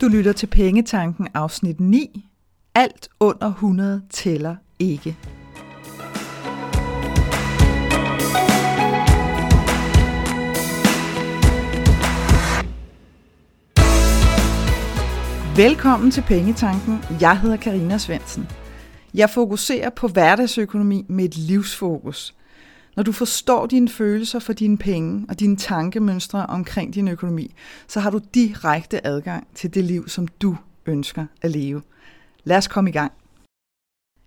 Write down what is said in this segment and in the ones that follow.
Du lytter til Pengetanken afsnit 9. Alt under 100 tæller ikke. Velkommen til Pengetanken. Jeg hedder Karina Svensen. Jeg fokuserer på hverdagsøkonomi med et livsfokus. Når du forstår dine følelser for dine penge og dine tankemønstre omkring din økonomi, så har du direkte adgang til det liv, som du ønsker at leve. Lad os komme i gang.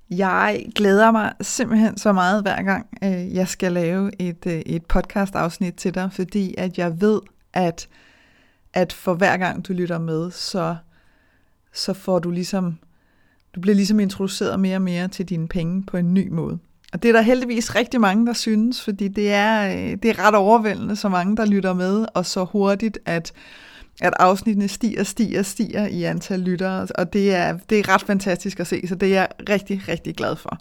Jeg glæder mig simpelthen så meget hver gang, øh, jeg skal lave et, øh, et podcast-afsnit til dig, fordi at jeg ved, at, at for hver gang du lytter med, så, så får du ligesom, du bliver ligesom introduceret mere og mere til dine penge på en ny måde. Og det er der heldigvis rigtig mange, der synes, fordi det er, øh, det er ret overvældende, så mange, der lytter med, og så hurtigt, at, at afsnittene stiger, stiger, stiger i antal lyttere, og det er, det er ret fantastisk at se, så det er jeg rigtig, rigtig glad for.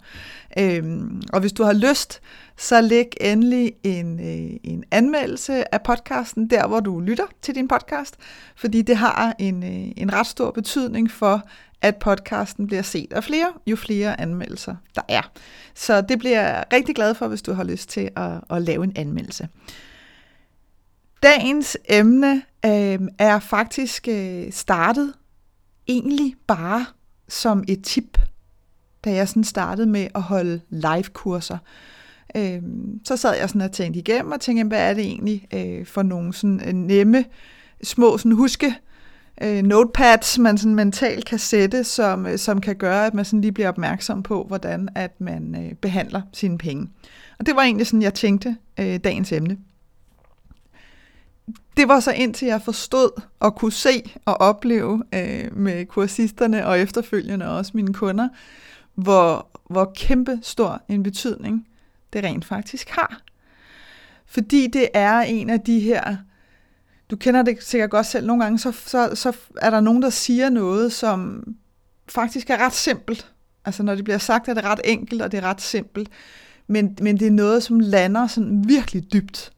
Øhm, og hvis du har lyst, så læg endelig en, øh, en anmeldelse af podcasten, der hvor du lytter til din podcast, fordi det har en, øh, en ret stor betydning for, at podcasten bliver set af flere, jo flere anmeldelser der er. Så det bliver jeg rigtig glad for, hvis du har lyst til at, at lave en anmeldelse. Dagens emne øh, er faktisk øh, startet egentlig bare som et tip, da jeg sådan startede med at holde live-kurser. Øh, så sad jeg sådan og tænkte igennem og tænkte, hvad er det egentlig øh, for nogle sådan øh, nemme, små sådan huske øh, notepads, man sådan mentalt kan sætte, som, øh, som kan gøre, at man sådan lige bliver opmærksom på, hvordan at man øh, behandler sine penge. Og det var egentlig sådan, jeg tænkte øh, dagens emne. Det var så indtil jeg forstod og kunne se og opleve øh, med kursisterne og efterfølgende også mine kunder, hvor, hvor kæmpe stor en betydning det rent faktisk har. Fordi det er en af de her du kender det sikkert godt selv. Nogle gange, så, så, så er der nogen, der siger noget, som faktisk er ret simpelt. Altså når det bliver sagt, er det ret enkelt, og det er ret simpelt. Men, men det er noget, som lander sådan virkelig dybt.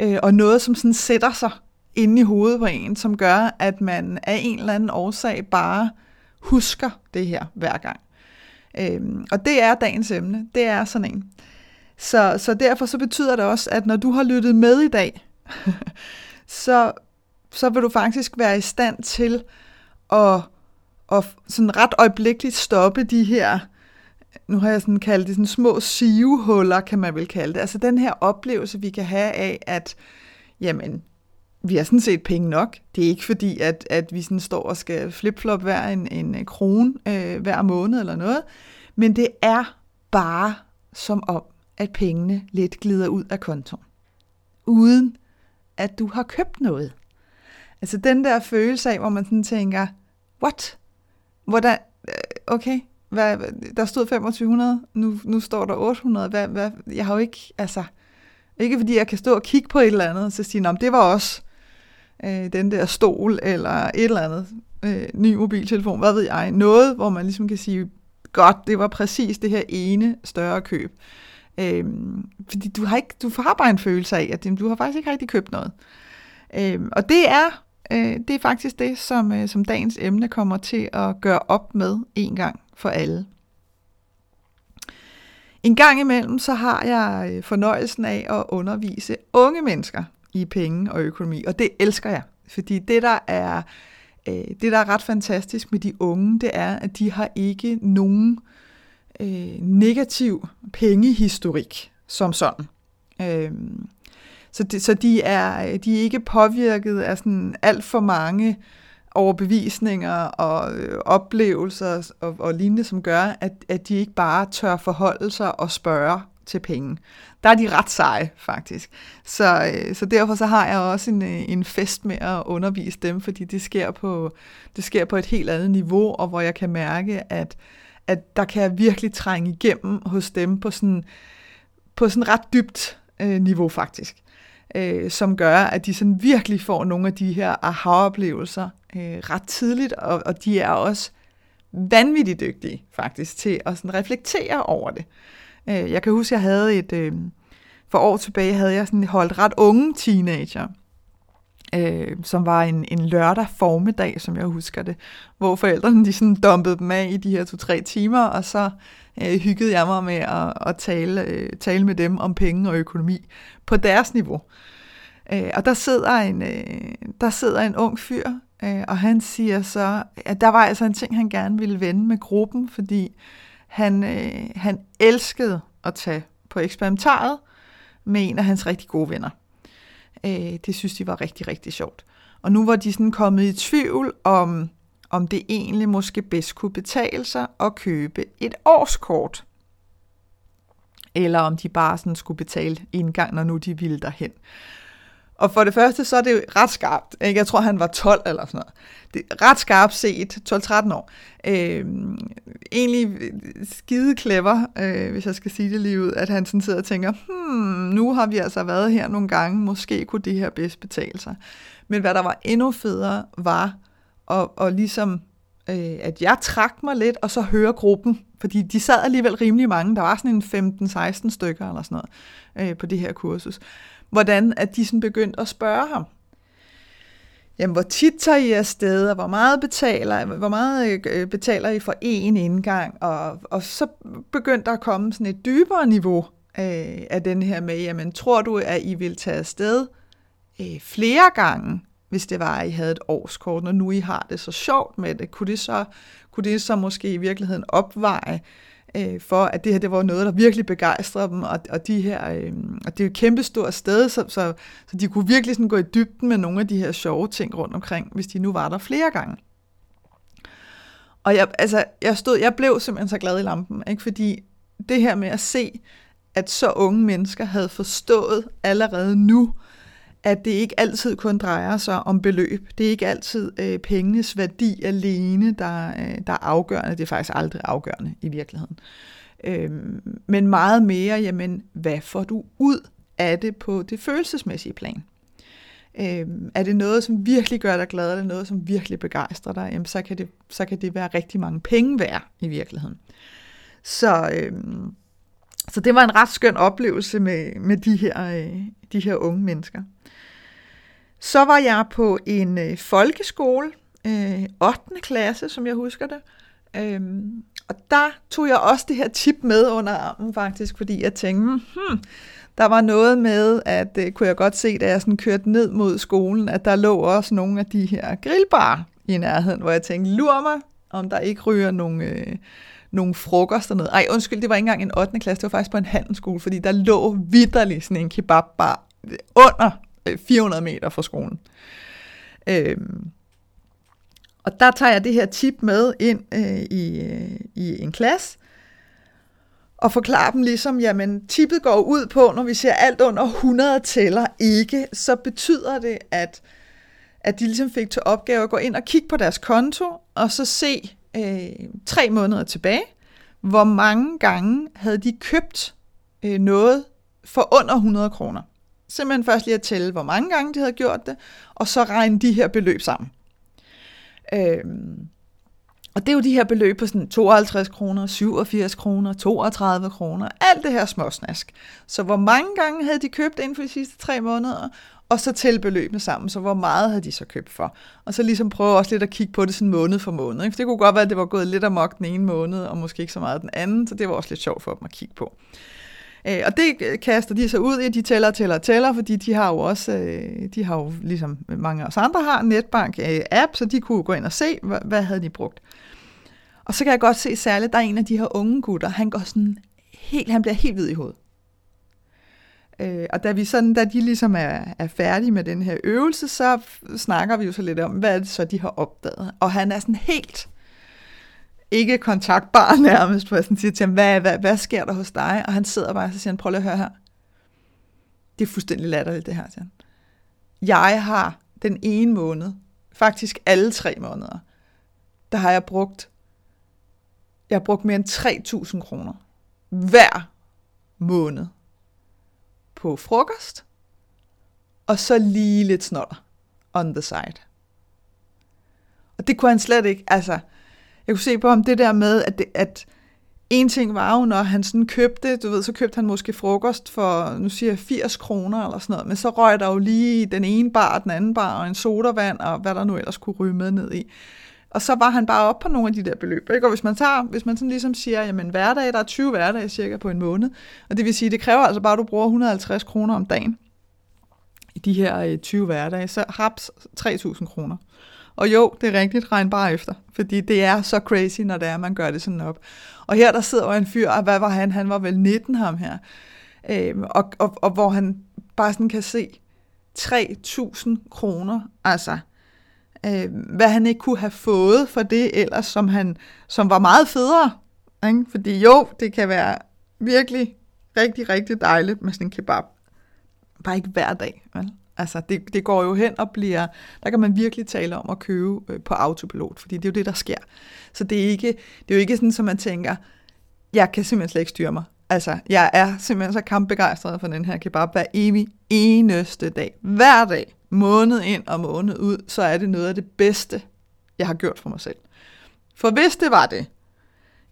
Øh, og noget, som sådan sætter sig inde i hovedet på en, som gør, at man af en eller anden årsag bare husker det her hver gang. Øh, og det er dagens emne. Det er sådan en. Så, så derfor så betyder det også, at når du har lyttet med i dag, så, så vil du faktisk være i stand til at, at sådan ret øjeblikkeligt stoppe de her, nu har jeg sådan kaldt det sådan små sivehuller, kan man vel kalde det. Altså den her oplevelse, vi kan have af, at jamen, vi har sådan set penge nok. Det er ikke fordi, at, at vi sådan står og skal flip-flop hver en, en øh, krone øh, hver måned eller noget, men det er bare som om, at pengene lidt glider ud af kontoen. Uden at du har købt noget. Altså den der følelse af, hvor man sådan tænker, what? Hvordan, øh, okay, hvad, der stod 2500, nu, nu står der 800, hvad, hvad, jeg har jo ikke, altså, ikke fordi jeg kan stå og kigge på et eller andet, og så sige, det var også øh, den der stol, eller et eller andet, øh, ny mobiltelefon, hvad ved jeg, noget, hvor man ligesom kan sige, godt, det var præcis det her ene større køb. Øhm, fordi du har, ikke, du har bare en følelse af, at du har faktisk ikke rigtig købt noget. Øhm, og det er, øh, det er faktisk det, som, øh, som dagens emne kommer til at gøre op med en gang for alle. En gang imellem, så har jeg øh, fornøjelsen af at undervise unge mennesker i penge og økonomi, og det elsker jeg, fordi det der er, øh, det der er ret fantastisk med de unge, det er, at de har ikke nogen øh, negativ pengehistorik som sådan. Øh, så de, så de, er, de er ikke påvirket af sådan alt for mange overbevisninger og øh, oplevelser og, og lignende, som gør, at, at de ikke bare tør forholde sig og spørge til penge. Der er de ret seje, faktisk. Så, øh, så derfor så har jeg også en, øh, en fest med at undervise dem, fordi det sker, på, det sker på et helt andet niveau, og hvor jeg kan mærke, at, at der kan jeg virkelig trænge igennem hos dem på sådan, på sådan ret dybt øh, niveau faktisk, øh, som gør, at de sådan virkelig får nogle af de her aha-oplevelser øh, ret tidligt, og, og de er også vanvittigt dygtige faktisk til at sådan reflektere over det. Øh, jeg kan huske, jeg havde et, øh, for år tilbage havde jeg sådan holdt ret unge teenager, øh, som var en, en lørdag formiddag, som jeg husker det, hvor forældrene de sådan dumpede dem af i de her to-tre timer, og så øh, hyggede jeg mig med at, at tale, øh, tale med dem om penge og økonomi på deres niveau. Øh, og der sidder en, øh, der sidder en ung fyr, øh, og han siger så, at der var altså en ting, han gerne ville vende med gruppen, fordi han, øh, han elskede at tage på eksperimentaret med en af hans rigtig gode venner. Øh, det synes de var rigtig, rigtig sjovt. Og nu var de sådan kommet i tvivl om, om det egentlig måske bedst kunne betale sig at købe et årskort. Eller om de bare sådan skulle betale en gang, når nu de ville derhen. Og for det første, så er det ret skarpt. Ikke? Jeg tror, han var 12 eller sådan noget. Det er ret skarpt set, 12-13 år. Øh, egentlig skide clever, øh, hvis jeg skal sige det lige ud, at han sådan sidder og tænker, hmm, nu har vi altså været her nogle gange, måske kunne det her bedst betale sig. Men hvad der var endnu federe, var at, at ligesom, øh, at jeg trak mig lidt, og så høre gruppen, fordi de sad alligevel rimelig mange, der var sådan en 15-16 stykker eller sådan noget øh, på det her kursus hvordan at de sådan begyndte at spørge ham. Jamen, hvor tit tager I afsted, og hvor meget betaler, hvor meget øh, betaler I for én indgang? Og, og så begyndte der at komme sådan et dybere niveau øh, af den her med, jamen, tror du, at I vil tage afsted øh, flere gange, hvis det var, at I havde et årskort, og nu I har det så sjovt med det? Kunne det så, kunne det så måske i virkeligheden opveje øh, for at det her det var noget, der virkelig begejstrede dem, og, og, de her, øh, og det er jo et kæmpestort sted, så, så, så de kunne virkelig sådan gå i dybden med nogle af de her sjove ting rundt omkring, hvis de nu var der flere gange. Og jeg, altså, jeg, stod, jeg blev simpelthen så glad i lampen, ikke? fordi det her med at se, at så unge mennesker havde forstået allerede nu, at det ikke altid kun drejer sig om beløb. Det er ikke altid øh, pengenes værdi alene, der, øh, der er afgørende. Det er faktisk aldrig afgørende i virkeligheden. Øh, men meget mere, jamen, hvad får du ud af det på det følelsesmæssige plan? Øh, er det noget, som virkelig gør dig glad, eller noget, som virkelig begejstrer dig, jamen, så, kan det, så kan det være rigtig mange penge værd i virkeligheden. Så, øh, så det var en ret skøn oplevelse med, med de, her, øh, de her unge mennesker. Så var jeg på en øh, folkeskole, øh, 8. klasse, som jeg husker det. Øhm, og der tog jeg også det her tip med under armen faktisk, fordi jeg tænkte, hmm, hmm, der var noget med, at øh, kunne jeg godt se, da jeg sådan kørte ned mod skolen, at der lå også nogle af de her grillbar i nærheden, hvor jeg tænkte, lur mig, om der ikke ryger nogle, øh, nogle frokost noget. Ej, undskyld, det var ikke engang en 8. klasse, det var faktisk på en handelsskole, fordi der lå vidderligt sådan en kebabbar under øh, 400 meter fra skolen. Øhm, og der tager jeg det her tip med ind øh, i, øh, i en klasse, og forklarer dem ligesom, jamen tippet går ud på, når vi ser alt under 100 tæller ikke, så betyder det, at, at de ligesom fik til opgave at gå ind og kigge på deres konto, og så se øh, tre måneder tilbage, hvor mange gange havde de købt øh, noget for under 100 kroner simpelthen først lige at tælle, hvor mange gange de havde gjort det, og så regne de her beløb sammen. Øh, og det er jo de her beløb på sådan 52 kroner, 87 kroner, 32 kroner, alt det her småsnask. Så hvor mange gange havde de købt inden for de sidste tre måneder, og så tælle beløbene sammen, så hvor meget havde de så købt for. Og så ligesom prøve også lidt at kigge på det sådan måned for måned. Ikke? For det kunne godt være, at det var gået lidt amok den ene måned, og måske ikke så meget den anden, så det var også lidt sjovt for dem at kigge på. Øh, og det kaster de så ud i, de tæller, tæller, tæller, fordi de har jo også, øh, de har jo ligesom mange af os andre har, netbank-app, øh, så de kunne gå ind og se, hvad, hvad havde de brugt. Og så kan jeg godt se særligt, der er en af de her unge gutter, han går sådan helt, han bliver helt hvid i hovedet. Øh, og da vi sådan, da de ligesom er, er færdige med den her øvelse, så snakker vi jo så lidt om, hvad er det så, de har opdaget. Og han er sådan helt, ikke kontaktbar nærmest, hvor jeg sådan siger til ham, hvad, hvad, hvad sker der hos dig? Og han sidder bare, og så siger han, prøv lige at høre her. Det er fuldstændig latterligt, det her, siger han. Jeg har den ene måned, faktisk alle tre måneder, der har jeg brugt, jeg har brugt mere end 3.000 kroner hver måned på frokost, og så lige lidt snotter on the side. Og det kunne han slet ikke, altså, jeg kunne se på ham det der med, at, det, at en ting var jo, når han sådan købte, du ved, så købte han måske frokost for, nu siger jeg 80 kroner eller sådan noget, men så røg der jo lige den ene bar, den anden bar, og en sodavand, og hvad der nu ellers kunne ryge med ned i. Og så var han bare op på nogle af de der beløb. Ikke? Og hvis man tager, hvis man sådan ligesom siger, jamen hverdag, der er 20 hverdage cirka på en måned, og det vil sige, det kræver altså bare, at du bruger 150 kroner om dagen i de her øh, 20 hverdage, så haps 3.000 kroner. Og jo, det er rigtigt, regn bare efter, fordi det er så crazy, når det er, man gør det sådan op. Og her der sidder jo en fyr, og hvad var han? Han var vel 19 ham her. Øhm, og, og, og hvor han bare sådan kan se 3.000 kroner, altså øh, hvad han ikke kunne have fået for det ellers, som, han, som var meget federe. Ikke? Fordi jo, det kan være virkelig rigtig, rigtig dejligt med sådan en kebab. Bare ikke hver dag. Vel? Altså, det, det går jo hen og bliver, der kan man virkelig tale om at købe øh, på autopilot, fordi det er jo det, der sker. Så det er, ikke, det er jo ikke sådan, som man tænker, jeg kan simpelthen slet ikke styre mig. Altså, jeg er simpelthen så kampbegejstret for den her kebab hver evig eneste dag. Hver dag, måned ind og måned ud, så er det noget af det bedste, jeg har gjort for mig selv. For hvis det var det,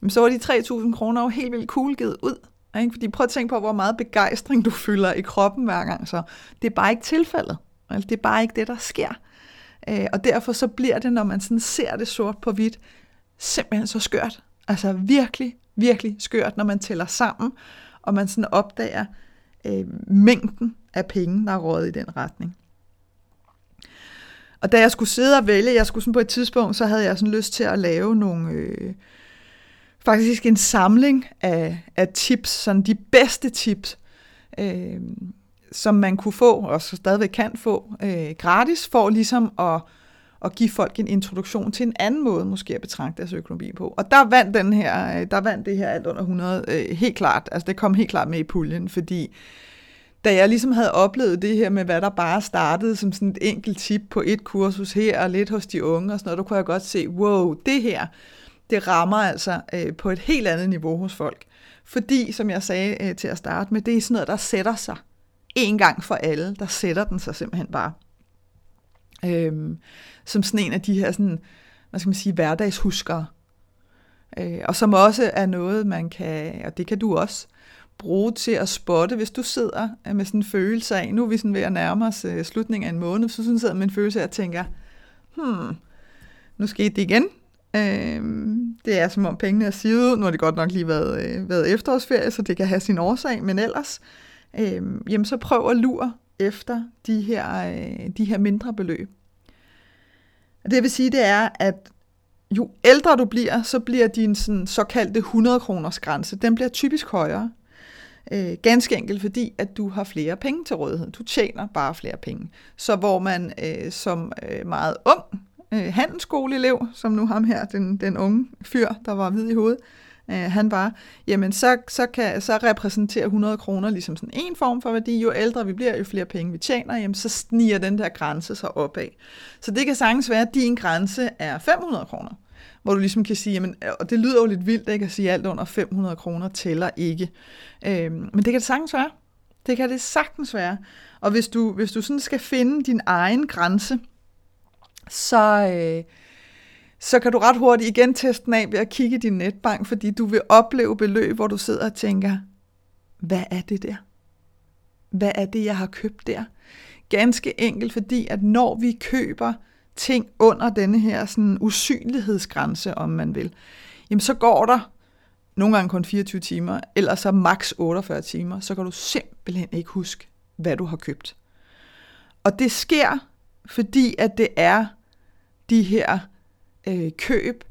så var de 3.000 kroner jo helt vildt cool givet ud. Ikke? Fordi prøv at tænke på, hvor meget begejstring du fylder i kroppen hver gang. Så det er bare ikke tilfældet. Altså, det er bare ikke det, der sker. Øh, og derfor så bliver det, når man sådan ser det sort på hvidt, simpelthen så skørt. Altså virkelig, virkelig skørt, når man tæller sammen, og man sådan opdager øh, mængden af penge, der er rådet i den retning. Og da jeg skulle sidde og vælge, jeg skulle sådan på et tidspunkt, så havde jeg sådan lyst til at lave nogle, øh, faktisk en samling af, af tips, sådan de bedste tips, øh, som man kunne få, og så stadigvæk kan få øh, gratis, for ligesom at, at give folk en introduktion til en anden måde, måske at betragte deres økonomi på. Og der vandt, den her, øh, der vandt det her alt under 100 øh, helt klart, altså det kom helt klart med i puljen, fordi da jeg ligesom havde oplevet det her med, hvad der bare startede som sådan et enkelt tip på et kursus her, og lidt hos de unge og sådan noget, der kunne jeg godt se, wow, det her, det rammer altså øh, på et helt andet niveau hos folk. Fordi, som jeg sagde øh, til at starte med, det er sådan noget, der sætter sig en gang for alle. Der sætter den sig simpelthen bare. Øhm, som sådan en af de her, sådan, hvad skal man sige, hverdagshuskere. Øh, og som også er noget, man kan, og det kan du også, bruge til at spotte, hvis du sidder øh, med sådan en følelse af, nu er vi sådan ved at nærme os øh, slutningen af en måned, så sådan sidder med en følelse af at tænke, hmm, nu skete det igen, Øh, det er som om pengene er sivet ud. Nu har det godt nok lige været, øh, været efterårsferie, så det kan have sin årsag, men ellers, øh, jamen så prøv at lure efter de her, øh, de her mindre beløb. Det vil sige, det er, at jo ældre du bliver, så bliver din sådan, såkaldte 100 kroners grænse, den bliver typisk højere. Øh, ganske enkelt fordi, at du har flere penge til rådighed. Du tjener bare flere penge. Så hvor man øh, som øh, meget ung øh, handelsskoleelev, som nu ham her, den, den unge fyr, der var hvid i hovedet, øh, han var, jamen så, så, kan, så repræsenterer 100 kroner ligesom sådan en form for værdi. Jo ældre vi bliver, jo flere penge vi tjener, jamen så sniger den der grænse sig opad. Så det kan sagtens være, at din grænse er 500 kroner hvor du ligesom kan sige, jamen, og det lyder jo lidt vildt, ikke, at sige, at alt under 500 kroner tæller ikke. Øhm, men det kan det sagtens være. Det kan det sagtens være. Og hvis du, hvis du sådan skal finde din egen grænse, så, øh, så kan du ret hurtigt igen teste den af ved at kigge i din netbank, fordi du vil opleve beløb, hvor du sidder og tænker, hvad er det der? Hvad er det, jeg har købt der? Ganske enkelt, fordi at når vi køber ting under denne her sådan usynlighedsgrænse, om man vil, jamen så går der nogle gange kun 24 timer, eller så maks 48 timer, så kan du simpelthen ikke huske, hvad du har købt. Og det sker, fordi at det er de her øh, køb,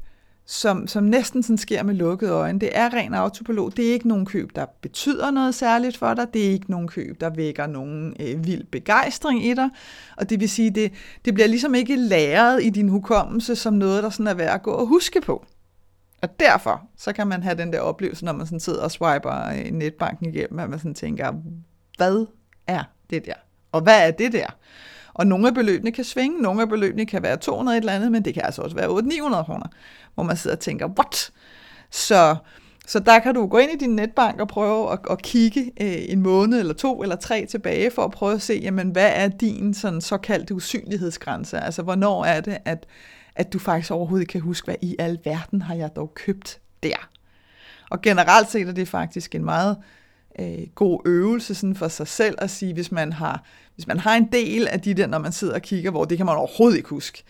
som, som næsten sådan sker med lukkede øjne. Det er ren autopilot. Det er ikke nogen køb, der betyder noget særligt for dig. Det er ikke nogen køb, der vækker nogen øh, vild begejstring i dig. Og det vil sige, det, det bliver ligesom ikke læret i din hukommelse som noget, der sådan er værd at gå og huske på. Og derfor, så kan man have den der oplevelse, når man sådan sidder og swiper øh, netbanken igennem, at man sådan tænker, hvad er det der? Og hvad er det der? Og nogle af beløbene kan svinge, nogle af beløbene kan være 200 et eller andet, men det kan altså også være 800-900 kroner, hvor man sidder og tænker, what? Så, så der kan du gå ind i din netbank og prøve at, at kigge øh, en måned eller to eller tre tilbage, for at prøve at se, jamen, hvad er din sådan, såkaldte usynlighedsgrænse? Altså, hvornår er det, at, at du faktisk overhovedet kan huske, hvad i al verden har jeg dog købt der? Og generelt set er det faktisk en meget øh, god øvelse sådan for sig selv at sige, hvis man har hvis man har en del af de der, når man sidder og kigger, hvor det kan man overhovedet ikke huske,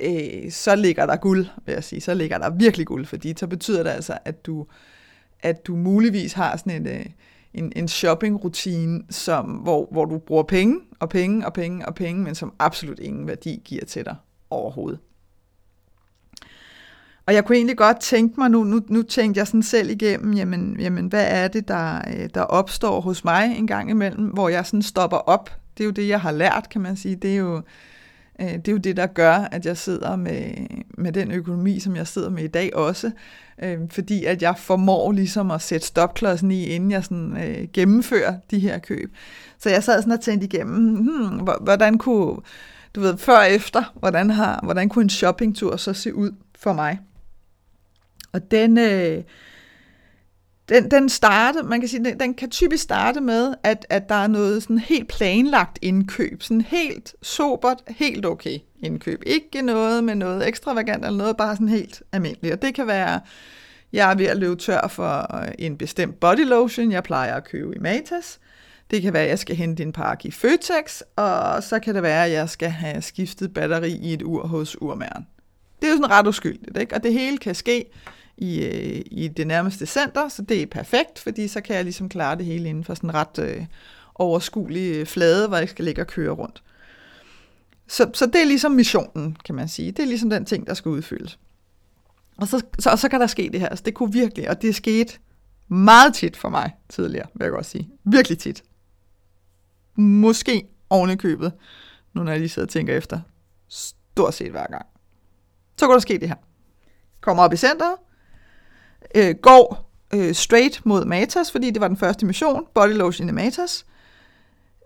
øh, så ligger der guld, vil jeg sige. Så ligger der virkelig guld, fordi så betyder det altså, at du, at du muligvis har sådan en, øh, en, en shopping-rutine, som, hvor, hvor du bruger penge og penge og penge og penge, men som absolut ingen værdi giver til dig overhovedet. Og jeg kunne egentlig godt tænke mig, nu, nu, nu tænkte jeg sådan selv igennem, jamen, jamen hvad er det, der, øh, der opstår hos mig en gang imellem, hvor jeg sådan stopper op. Det er jo det, jeg har lært, kan man sige. Det er jo, øh, det, er jo det, der gør, at jeg sidder med, med den økonomi, som jeg sidder med i dag også. Øh, fordi at jeg formår ligesom at sætte stopklodsen i, inden jeg sådan, øh, gennemfører de her køb. Så jeg sad sådan og tænkte igennem, hmm, hvordan kunne, du ved, før og efter, hvordan, har, hvordan kunne en shoppingtur så se ud for mig? Og den, øh, den, den starter, man kan sige, den, den kan typisk starte med, at, at der er noget sådan helt planlagt indkøb, sådan helt sobert, helt okay indkøb. Ikke noget med noget ekstravagant eller noget, bare sådan helt almindeligt. Og det kan være, jeg er ved at løbe tør for øh, en bestemt body lotion, jeg plejer at købe i Matas. Det kan være, at jeg skal hente en pakke i Føtex, og så kan det være, at jeg skal have skiftet batteri i et ur hos urmæren. Det er jo sådan ret uskyldigt, ikke? og det hele kan ske i, øh, i det nærmeste center, så det er perfekt, fordi så kan jeg ligesom klare det hele inden for sådan en ret øh, overskuelig øh, flade, hvor jeg skal ligge og køre rundt. Så, så det er ligesom missionen, kan man sige. Det er ligesom den ting, der skal udfyldes. Og så, så, og så kan der ske det her. Altså, det kunne virkelig, og det er sket meget tit for mig tidligere, vil jeg godt sige. Virkelig tit. Måske ovenikøbet, nu når jeg lige sidder og tænker efter. Stort set hver gang. Så kunne der ske det her. Kommer op i centret, øh, går øh, straight mod Matas, fordi det var den første mission, body lotion i Matas.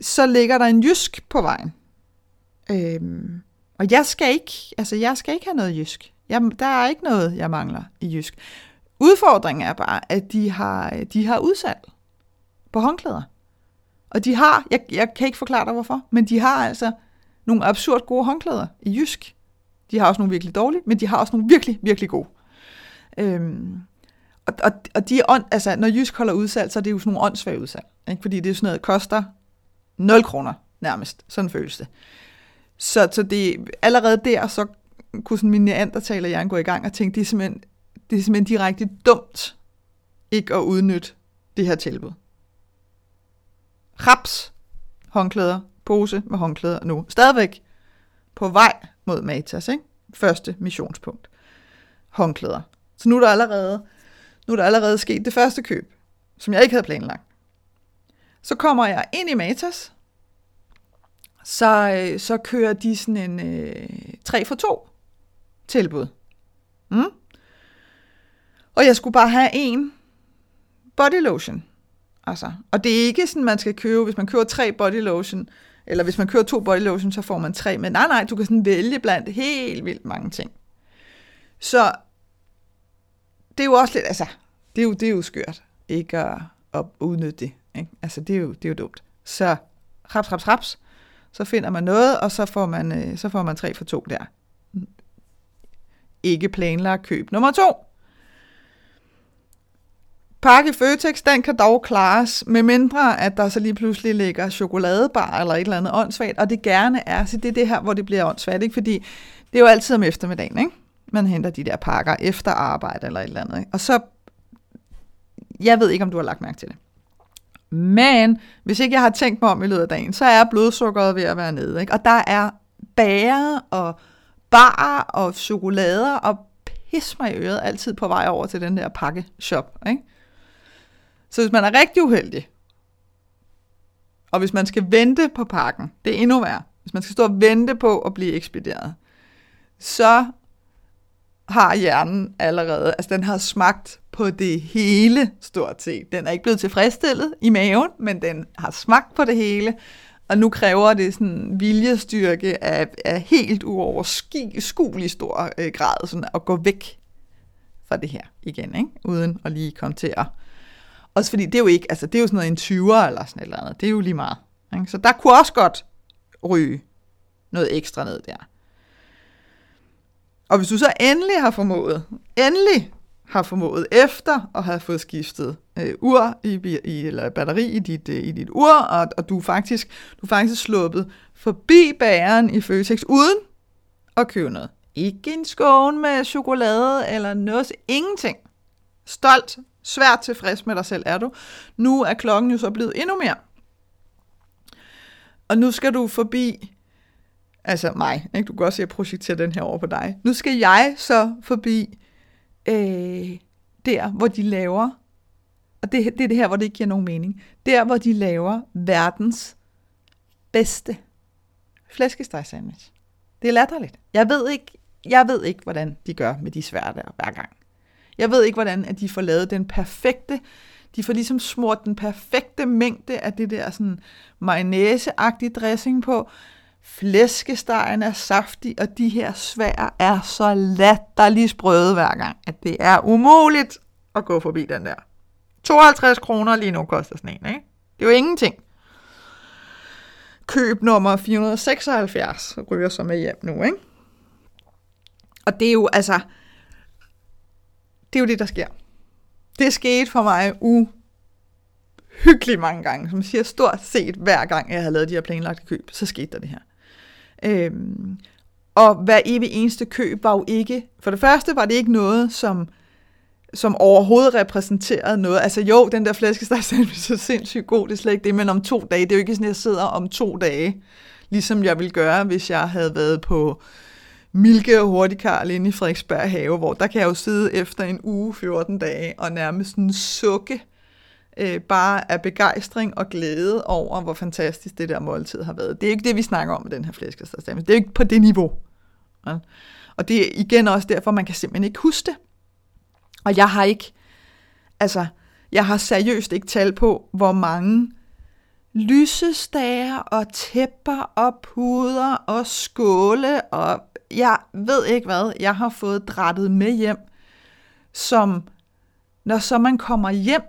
Så ligger der en jysk på vejen. Øhm, og jeg skal ikke, altså jeg skal ikke have noget jysk. Jeg, der er ikke noget, jeg mangler i jysk. Udfordringen er bare, at de har, de har udsalg på håndklæder. Og de har, jeg, jeg kan ikke forklare dig hvorfor, men de har altså nogle absurd gode håndklæder i jysk. De har også nogle virkelig dårlige, men de har også nogle virkelig, virkelig gode. Øhm, og, og, og de on, altså, når Jysk holder udsalg, så er det jo sådan nogle åndssvage udsalg. Ikke? Fordi det er sådan noget, der koster 0 kroner nærmest. Sådan føles det. Så, så det, allerede der, så kunne sådan min neandertaler hjerne gå i gang og tænke, det er simpelthen, det er simpelthen direkte dumt ikke at udnytte det her tilbud. Raps, håndklæder, pose med håndklæder nu. Stadigvæk på vej mod Matas, ikke? Første missionspunkt. Håndklæder. Så nu er der allerede, nu er der allerede sket det første køb, som jeg ikke havde planlagt. Så kommer jeg ind i Matas, så, øh, så kører de sådan en øh, 3 for 2 tilbud. Mm? Og jeg skulle bare have en body lotion. Altså, og det er ikke sådan, man skal købe, hvis man køber tre body lotion, eller hvis man køber to body lotion, så får man tre. Men nej, nej, du kan sådan vælge blandt helt vildt mange ting. Så det er jo også lidt, altså, det er jo, det er jo skørt, ikke at, at udnytte det. Ikke? Altså, det er, jo, det er jo dumt. Så raps, raps, raps, så finder man noget, og så får man, øh, så får man tre for to der. Ikke planlagt køb nummer to. Pakke Føtex, den kan dog klares, med mindre at der så lige pludselig ligger chokoladebar eller et eller andet åndssvagt, og det gerne er, så det er det her, hvor det bliver åndssvagt, ikke? fordi det er jo altid om eftermiddagen, ikke? Man henter de der pakker efter arbejde eller et eller andet. Ikke? Og så, jeg ved ikke, om du har lagt mærke til det. Men hvis ikke jeg har tænkt mig om i løbet af dagen, så er blodsukkeret ved at være nede. Ikke? Og der er bager og bar og chokolader og pis mig i øret altid på vej over til den der pakkeshop. Ikke? Så hvis man er rigtig uheldig, og hvis man skal vente på pakken, det er endnu værre. Hvis man skal stå og vente på at blive ekspederet, så har hjernen allerede, altså den har smagt på det hele stort set. Den er ikke blevet tilfredsstillet i maven, men den har smagt på det hele, og nu kræver det sådan viljestyrke af, af helt uoverskuelig stor øh, grad sådan at gå væk fra det her igen, ikke? uden at lige komme til at... Også fordi det er jo ikke, altså det er jo sådan noget en 20'er eller sådan et eller andet, det er jo lige meget. Ikke? Så der kunne også godt ryge noget ekstra ned der. Og hvis du så endelig har formået, endelig har formået efter at have fået skiftet øh, ur i, i, eller batteri i dit, øh, i dit ur, og, og du er faktisk du er faktisk sluppet forbi bageren i Føtex uden at købe noget. Ikke en skåne med chokolade eller noget, ingenting. Stolt, svært tilfreds med dig selv er du. Nu er klokken jo så blevet endnu mere. Og nu skal du forbi, altså mig, ikke? du kan også se, at jeg projekterer den her over på dig. Nu skal jeg så forbi øh, der, hvor de laver, og det, det er det her, hvor det ikke giver nogen mening, der, hvor de laver verdens bedste flæskesteg sandwich. Det er latterligt. Jeg ved ikke, jeg ved ikke, hvordan de gør med de svære der hver gang. Jeg ved ikke, hvordan at de får lavet den perfekte, de får ligesom smurt den perfekte mængde af det der sådan mayonnaise-agtige dressing på. Flæskestegen er saftig, og de her svær er så latterligt sprøde hver gang, at det er umuligt at gå forbi den der. 52 kroner lige nu koster sådan en, ikke? Det er jo ingenting. Køb nummer 476 ryger så med hjem nu, ikke? Og det er jo altså, det er jo det, der sker. Det skete for mig uhyggeligt mange gange. Som siger, stort set hver gang, jeg har lavet de her planlagte køb, så skete der det her. Øhm, og hver evig eneste køb var jo ikke, for det første var det ikke noget, som, som overhovedet repræsenterede noget. Altså jo, den der flæskesteg sandwich er sindssygt god, det er slet ikke det, men om to dage, det er jo ikke sådan, at jeg sidder om to dage, ligesom jeg ville gøre, hvis jeg havde været på Milke og Hurtigkarl inde i Frederiksberg have, hvor der kan jeg jo sidde efter en uge, 14 dage, og nærmest sådan sukke øh, Øh, bare af begejstring og glæde over, hvor fantastisk det der måltid har været. Det er ikke det, vi snakker om med den her flæskestadsdame. Det er ikke på det niveau. Ja. Og det er igen også derfor, man kan simpelthen ikke huske det. Og jeg har ikke, altså, jeg har seriøst ikke tal på, hvor mange lysestager og tæpper og puder og skåle og jeg ved ikke hvad, jeg har fået drættet med hjem, som når så man kommer hjem,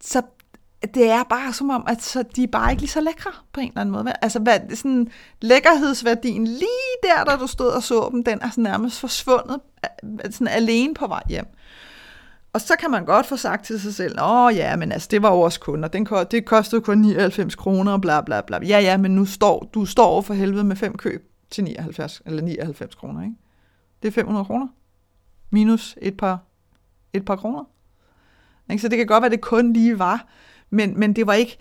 så det er bare som om, at så de er bare ikke lige så lækre på en eller anden måde. Altså hvad, sådan, lækkerhedsværdien lige der, da du stod og så dem, den er sådan nærmest forsvundet øh, sådan alene på vej hjem. Og så kan man godt få sagt til sig selv, åh ja, men altså, det var jo også kun, og den, det kostede kun 99 kroner, og bla bla bla. Ja, ja, men nu står du står for helvede med fem køb til 79, eller 99 kroner, ikke? Det er 500 kroner. Minus et par, et par kroner. Ikke? Så det kan godt være, at det kun lige var, men, men det var ikke,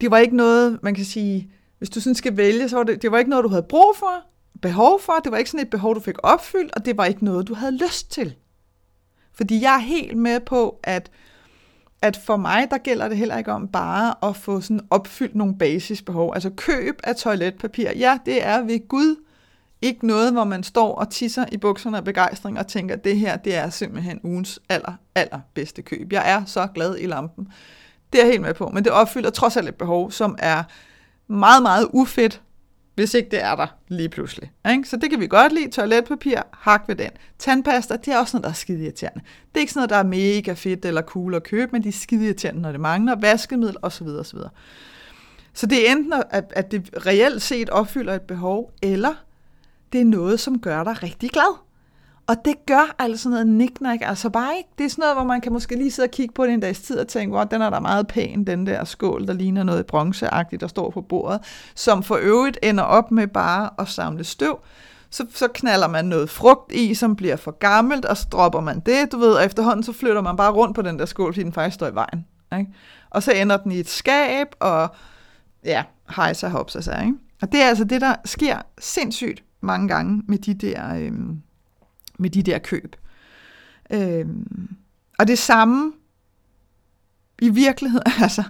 det var ikke noget, man kan sige, hvis du sådan skal vælge, så var det, det var ikke noget, du havde brug for, behov for, det var ikke sådan et behov, du fik opfyldt, og det var ikke noget, du havde lyst til. Fordi jeg er helt med på, at at for mig, der gælder det heller ikke om bare at få sådan opfyldt nogle basisbehov. Altså køb af toiletpapir, ja, det er ved Gud ikke noget, hvor man står og tisser i bukserne af begejstring og tænker, at det her, det er simpelthen ugens aller, aller bedste køb. Jeg er så glad i lampen. Det er jeg helt med på, men det opfylder trods alt et behov, som er meget, meget ufedt hvis ikke det er der lige pludselig. Ikke? Så det kan vi godt lide. Toiletpapir, hak ved den. Tandpasta, det er også noget, der er skide irriterende. Det er ikke sådan noget, der er mega fedt eller cool at købe, men de er skide irriterende, når det mangler. Vaskemiddel osv. osv. Så det er enten, at, at det reelt set opfylder et behov, eller det er noget, som gør dig rigtig glad. Og det gør altså noget niknak, altså bare ikke. Det er sådan noget, hvor man kan måske lige sidde og kigge på det en dags tid og tænke, wow, den er da meget pæn, den der skål, der ligner noget bronzeagtigt, der står på bordet, som for øvrigt ender op med bare at samle støv. Så, så knaller man noget frugt i, som bliver for gammelt, og så dropper man det, du ved, og efterhånden så flytter man bare rundt på den der skål, fordi den faktisk står i vejen. Ikke? Og så ender den i et skab, og ja, hejser hops og så, ikke? Og det er altså det, der sker sindssygt mange gange med de der... øh, med de der køb. Øh, og det samme i virkeligheden, altså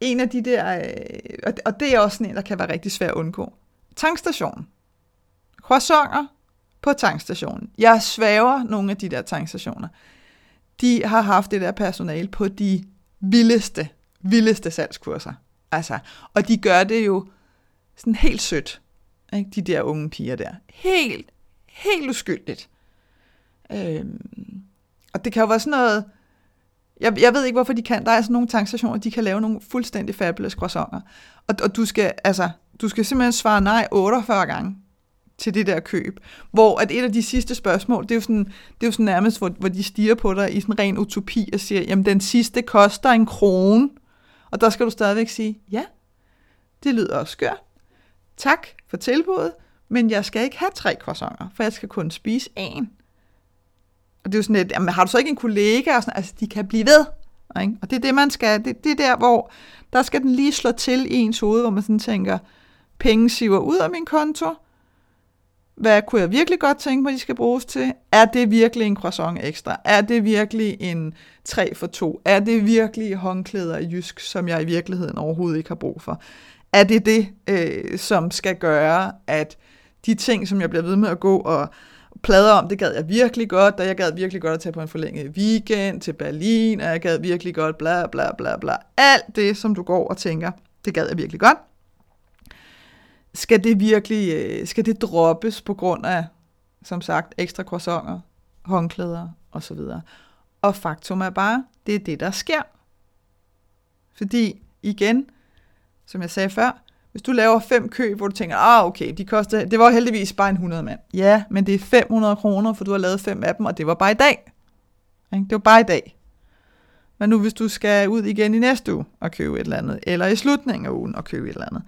en af de der, øh, og det er også en, der kan være rigtig svær at undgå. Tankstationen. Croissanter på tankstationen. Jeg svæver nogle af de der tankstationer. De har haft det der personale på de vildeste, vildeste salgskurser. Altså, og de gør det jo sådan helt sødt. Ikke? De der unge piger der. Helt, helt uskyldigt. Øhm, og det kan jo være sådan noget, jeg, jeg ved ikke, hvorfor de kan, der er sådan nogle tankstationer, de kan lave nogle fuldstændig fabulous croissanter. Og, og du skal, altså, du skal simpelthen svare nej 48 gange til det der køb. Hvor at et af de sidste spørgsmål, det er jo sådan, det er jo sådan nærmest, hvor, hvor de stiger på dig i sådan ren utopi og siger, jamen den sidste koster en krone. Og der skal du stadigvæk sige, ja, det lyder også skørt. Tak for tilbuddet, men jeg skal ikke have tre croissanter, for jeg skal kun spise en. Og det er jo sådan lidt, jamen, har du så ikke en kollega? Og sådan, altså, de kan blive ved. Ikke? Og det er det, man skal. Det, det er der, hvor der skal den lige slå til i ens hoved, hvor man sådan tænker, penge siver ud af min konto. Hvad kunne jeg virkelig godt tænke mig, de skal bruges til? Er det virkelig en croissant ekstra? Er det virkelig en 3 for 2? Er det virkelig håndklæder i jysk, som jeg i virkeligheden overhovedet ikke har brug for? Er det det, øh, som skal gøre, at de ting, som jeg bliver ved med at gå og plader om, det gad jeg virkelig godt, og jeg gad virkelig godt at tage på en forlænget weekend til Berlin, og jeg gad virkelig godt bla bla bla bla. Alt det, som du går og tænker, det gad jeg virkelig godt. Skal det virkelig, øh, skal det droppes på grund af, som sagt, ekstra croissanter, håndklæder osv. Og faktum er bare, det er det, der sker. Fordi, igen, som jeg sagde før, hvis du laver fem køb, hvor du tænker, ah okay, de koster, det var heldigvis bare en 100 mand. Ja, men det er 500 kroner, for du har lavet fem af dem, og det var bare i dag. Det var bare i dag. Men nu hvis du skal ud igen i næste uge og købe et eller andet, eller i slutningen af ugen og købe et eller andet,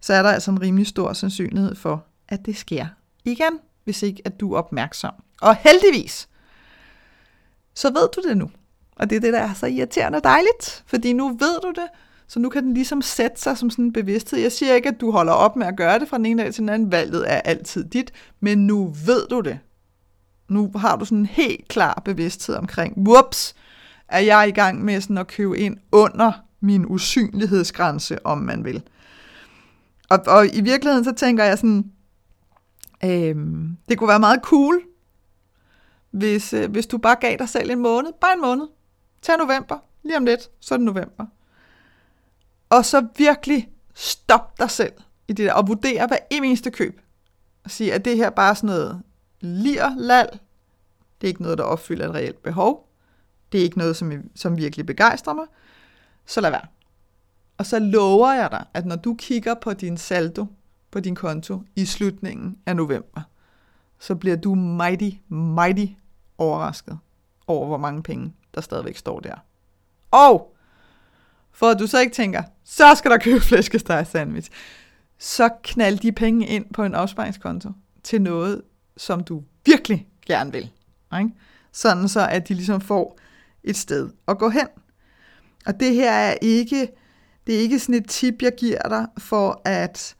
så er der altså en rimelig stor sandsynlighed for, at det sker igen, hvis ikke at du er opmærksom. Og heldigvis, så ved du det nu. Og det er det, der er så irriterende dejligt, fordi nu ved du det, så nu kan den ligesom sætte sig som sådan en bevidsthed. Jeg siger ikke, at du holder op med at gøre det fra den ene dag til den anden. Valget er altid dit, men nu ved du det. Nu har du sådan en helt klar bevidsthed omkring, whoops, er jeg i gang med sådan at købe ind under min usynlighedsgrænse, om man vil. Og, og i virkeligheden så tænker jeg sådan, øhm, det kunne være meget cool, hvis, øh, hvis du bare gav dig selv en måned, bare en måned. Tag november, lige om lidt, så er det november. Og så virkelig stop dig selv i det der, og vurdere hver eneste køb. Og sige, at det her bare sådan noget lir, lal. Det er ikke noget, der opfylder et reelt behov. Det er ikke noget, som, som virkelig begejstrer mig. Så lad være. Og så lover jeg dig, at når du kigger på din saldo på din konto i slutningen af november, så bliver du mighty, mighty overrasket over, hvor mange penge, der stadigvæk står der. Og for at du så ikke tænker, så skal der købe flæskesteg sandwich, så knald de penge ind på en opsparingskonto til noget, som du virkelig gerne vil. Ikke? Sådan så, at de ligesom får et sted at gå hen. Og det her er ikke, det er ikke sådan et tip, jeg giver dig for at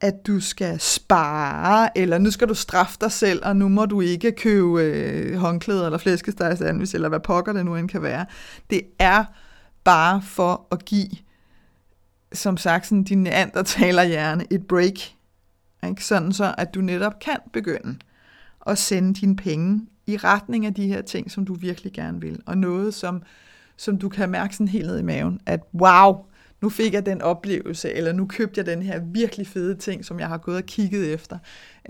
at du skal spare, eller nu skal du straffe dig selv, og nu må du ikke købe øh, håndklæder eller flæskestegsandvis, eller hvad pokker det nu end kan være. Det er bare for at give, som sagt, sådan din hjerne et break. Ikke? Sådan så, at du netop kan begynde at sende dine penge i retning af de her ting, som du virkelig gerne vil. Og noget, som, som du kan mærke sådan helt ned i maven, at wow, nu fik jeg den oplevelse, eller nu købte jeg den her virkelig fede ting, som jeg har gået og kigget efter.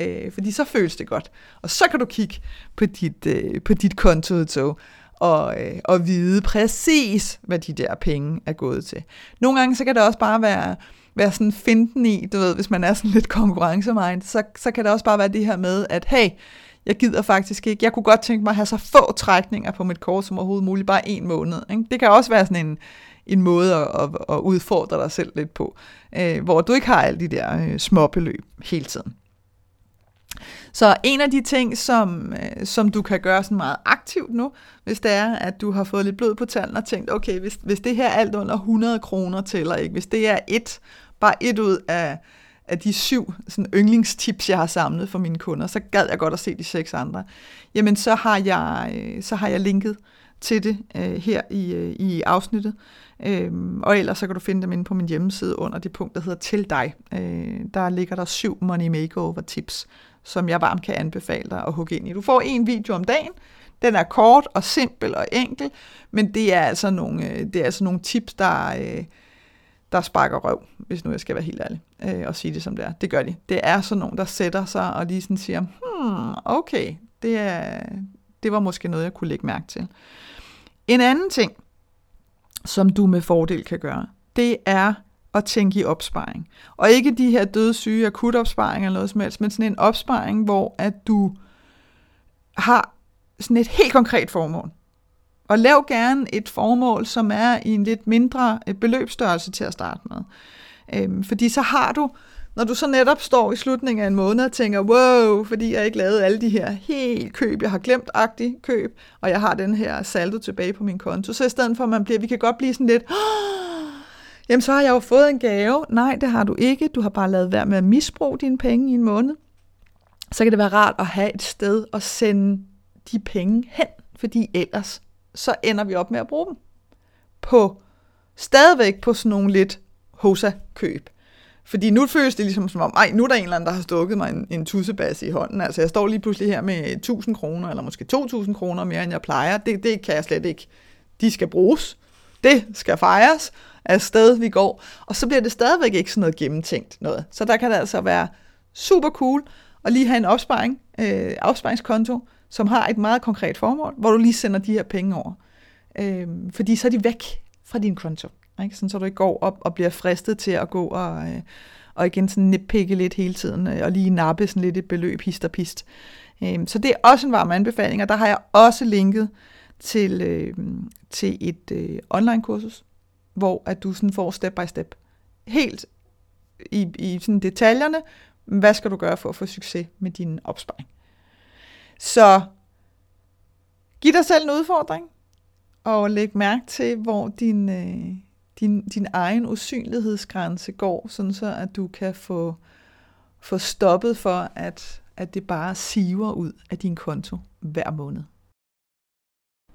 Øh, fordi så føles det godt. Og så kan du kigge på dit, øh, på dit kontoudtog, og, øh, og vide præcis, hvad de der penge er gået til. Nogle gange så kan det også bare være, være sådan finten i, du ved, hvis man er sådan lidt konkurrencemind, så, så kan det også bare være det her med, at hey, jeg gider faktisk ikke, jeg kunne godt tænke mig at have så få trækninger på mit kort som overhovedet muligt, bare en måned. Ikke? Det kan også være sådan en, en måde at, at, at udfordre dig selv lidt på, øh, hvor du ikke har alle de der øh, små beløb hele tiden. Så en af de ting, som, øh, som du kan gøre sådan meget aktivt nu, hvis det er, at du har fået lidt blod på tanden og tænkt, okay, hvis, hvis det her alt under 100 kroner tæller ikke, hvis det er et, bare et ud af, af de syv sådan yndlingstips, jeg har samlet for mine kunder, så gad jeg godt at se de seks andre, jamen så har jeg, øh, så har jeg linket til det øh, her i, øh, i afsnittet. Øhm, og ellers så kan du finde dem inde på min hjemmeside under det punkt, der hedder Til dig. Øh, der ligger der syv Money Makeover tips, som jeg varmt kan anbefale dig at hugge ind i. Du får en video om dagen. Den er kort og simpel og enkel, men det er altså nogle, øh, det er altså nogle tips, der, øh, der sparker røv, hvis nu jeg skal være helt ærlig øh, og sige det som det er. Det gør de. Det er sådan nogen, der sætter sig og lige sådan siger, hmm, okay, det, er, det var måske noget, jeg kunne lægge mærke til. En anden ting, som du med fordel kan gøre, det er at tænke i opsparing. Og ikke de her dødssyge akutopsparing eller noget som helst, men sådan en opsparing, hvor at du har sådan et helt konkret formål. Og lav gerne et formål, som er i en lidt mindre øh, beløbsstørrelse til at starte med. Øhm, fordi så har du, når du så netop står i slutningen af en måned og tænker, wow, fordi jeg ikke lavede alle de her helt køb, jeg har glemt agtig køb, og jeg har den her saldo tilbage på min konto, så i stedet for, at man bliver, vi kan godt blive sådan lidt, jamen så har jeg jo fået en gave. Nej, det har du ikke. Du har bare lavet være med at misbruge dine penge i en måned. Så kan det være rart at have et sted at sende de penge hen, fordi ellers så ender vi op med at bruge dem på stadigvæk på sådan nogle lidt hosa-køb. Fordi nu føles det ligesom som om, ej, nu er der en eller anden, der har stukket mig en, en tussebasse i hånden. Altså, jeg står lige pludselig her med 1000 kroner, eller måske 2000 kroner mere, end jeg plejer. Det, det kan jeg slet ikke. De skal bruges. Det skal fejres afsted vi går. Og så bliver det stadigvæk ikke sådan noget gennemtænkt noget. Så der kan det altså være super cool at lige have en opsparing, øh, opsparingskonto, som har et meget konkret formål, hvor du lige sender de her penge over. Øh, fordi så er de væk fra din konto. Ikke? Sådan, så du ikke går op og bliver fristet til at gå og, øh, og igen sådan nippikke lidt hele tiden, øh, og lige nappe sådan lidt et beløb hist og pist. Øh, så det er også en varm anbefaling, og der har jeg også linket til, øh, til et øh, online-kursus, hvor at du sådan får step by step. Helt i, i sådan detaljerne, hvad skal du gøre for at få succes med din opsparing. Så giv dig selv en udfordring, og læg mærke til, hvor din, øh, din, din egen usynlighedsgrænse går, sådan så at du kan få, få stoppet for, at, at det bare siver ud af din konto hver måned.